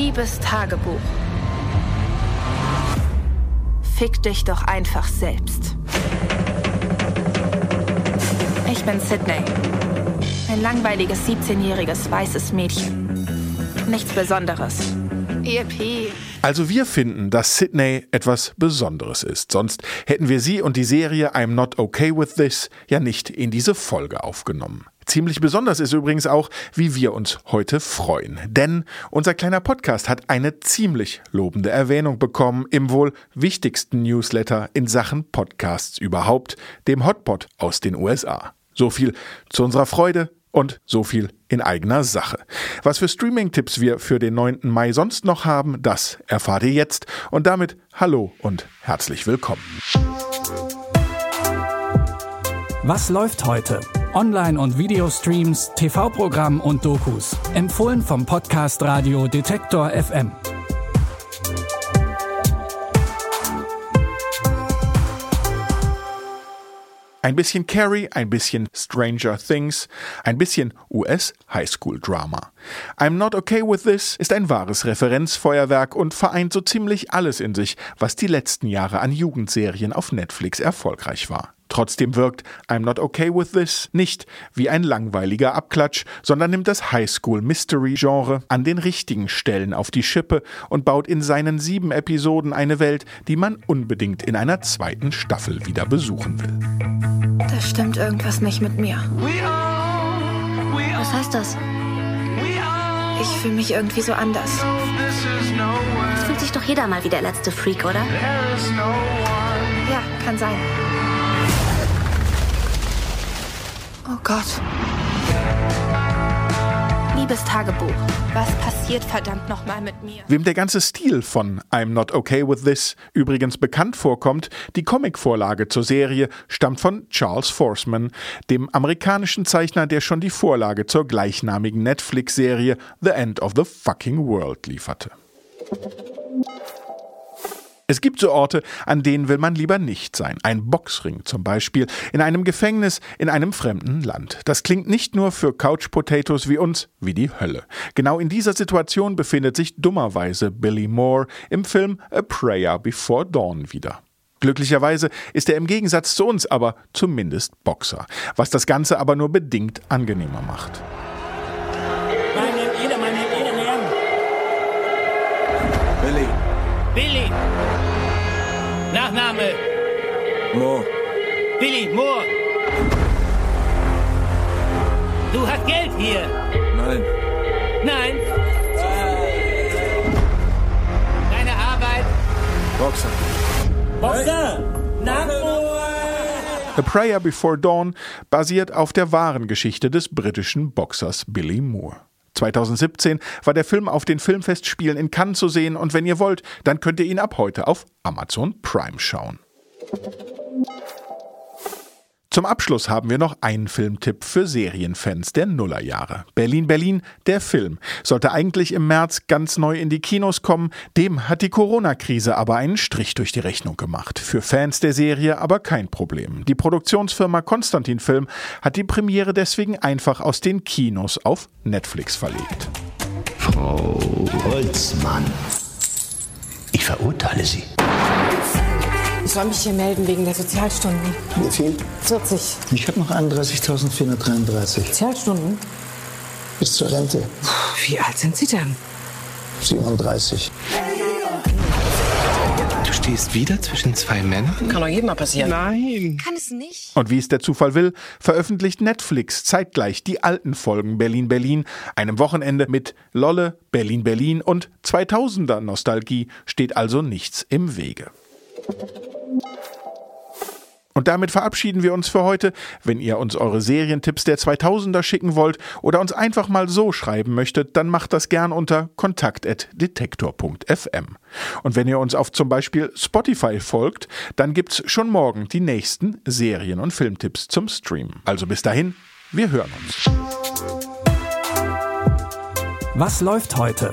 Liebes Tagebuch. Fick dich doch einfach selbst. Ich bin Sydney. Ein langweiliges 17-jähriges weißes Mädchen. Nichts Besonderes. EP. Also wir finden, dass Sydney etwas Besonderes ist. Sonst hätten wir sie und die Serie I'm Not Okay With This ja nicht in diese Folge aufgenommen. Ziemlich besonders ist übrigens auch, wie wir uns heute freuen. Denn unser kleiner Podcast hat eine ziemlich lobende Erwähnung bekommen im wohl wichtigsten Newsletter in Sachen Podcasts überhaupt, dem Hotpot aus den USA. So viel zu unserer Freude und so viel in eigener Sache. Was für Streaming-Tipps wir für den 9. Mai sonst noch haben, das erfahrt ihr jetzt. Und damit hallo und herzlich willkommen. Was läuft heute? Online- und Videostreams, TV-Programm und Dokus. Empfohlen vom Podcast Radio Detektor FM. Ein bisschen Carrie, ein bisschen Stranger Things, ein bisschen US Highschool Drama. I'm Not Okay With This ist ein wahres Referenzfeuerwerk und vereint so ziemlich alles in sich, was die letzten Jahre an Jugendserien auf Netflix erfolgreich war. Trotzdem wirkt I'm Not Okay With This nicht wie ein langweiliger Abklatsch, sondern nimmt das Highschool-Mystery-Genre an den richtigen Stellen auf die Schippe und baut in seinen sieben Episoden eine Welt, die man unbedingt in einer zweiten Staffel wieder besuchen will. Da stimmt irgendwas nicht mit mir. Was heißt das? Ich fühle mich irgendwie so anders. Es fühlt sich doch jeder mal wie der letzte Freak, oder? Ja, kann sein. Gott. Liebes Tagebuch, was passiert verdammt nochmal mit mir? Wem der ganze Stil von I'm Not Okay With This übrigens bekannt vorkommt, die Comicvorlage zur Serie stammt von Charles Forsman, dem amerikanischen Zeichner, der schon die Vorlage zur gleichnamigen Netflix-Serie The End of the Fucking World lieferte. Es gibt so Orte, an denen will man lieber nicht sein. Ein Boxring zum Beispiel, in einem Gefängnis, in einem fremden Land. Das klingt nicht nur für Couch Potatoes wie uns wie die Hölle. Genau in dieser Situation befindet sich dummerweise Billy Moore im Film A Prayer Before Dawn wieder. Glücklicherweise ist er im Gegensatz zu uns aber zumindest Boxer, was das Ganze aber nur bedingt angenehmer macht. Billy. Billy. Nachname. Mo. Billy Moore. Du hast Geld hier. Nein. Nein. Deine Arbeit. Boxer. Boxer. Namor. A Prayer Before Dawn basiert auf der wahren Geschichte des britischen Boxers Billy Moore. 2017 war der Film auf den Filmfestspielen in Cannes zu sehen und wenn ihr wollt, dann könnt ihr ihn ab heute auf Amazon Prime schauen. Zum Abschluss haben wir noch einen Filmtipp für Serienfans der Nullerjahre. Berlin Berlin, der Film, sollte eigentlich im März ganz neu in die Kinos kommen, dem hat die Corona-Krise aber einen Strich durch die Rechnung gemacht. Für Fans der Serie aber kein Problem. Die Produktionsfirma Konstantin Film hat die Premiere deswegen einfach aus den Kinos auf Netflix verlegt. Frau Holzmann, ich verurteile Sie. Ich soll mich hier melden wegen der Sozialstunden. Wie viel? 40 Ich habe noch 31.433 Sozialstunden? bis zur Rente. Wie alt sind Sie denn? 37. Du stehst wieder zwischen zwei Männern? Kann doch jedem mal passieren. Nein. Kann es nicht? Und wie es der Zufall will, veröffentlicht Netflix zeitgleich die alten Folgen Berlin Berlin. Einem Wochenende mit Lolle, Berlin Berlin und 2000er Nostalgie steht also nichts im Wege. Und damit verabschieden wir uns für heute. Wenn ihr uns eure Serientipps der 2000er schicken wollt oder uns einfach mal so schreiben möchtet, dann macht das gern unter kontakt.detektor.fm. Und wenn ihr uns auf zum Beispiel Spotify folgt, dann gibt's schon morgen die nächsten Serien- und Filmtipps zum Stream. Also bis dahin, wir hören uns. Was läuft heute?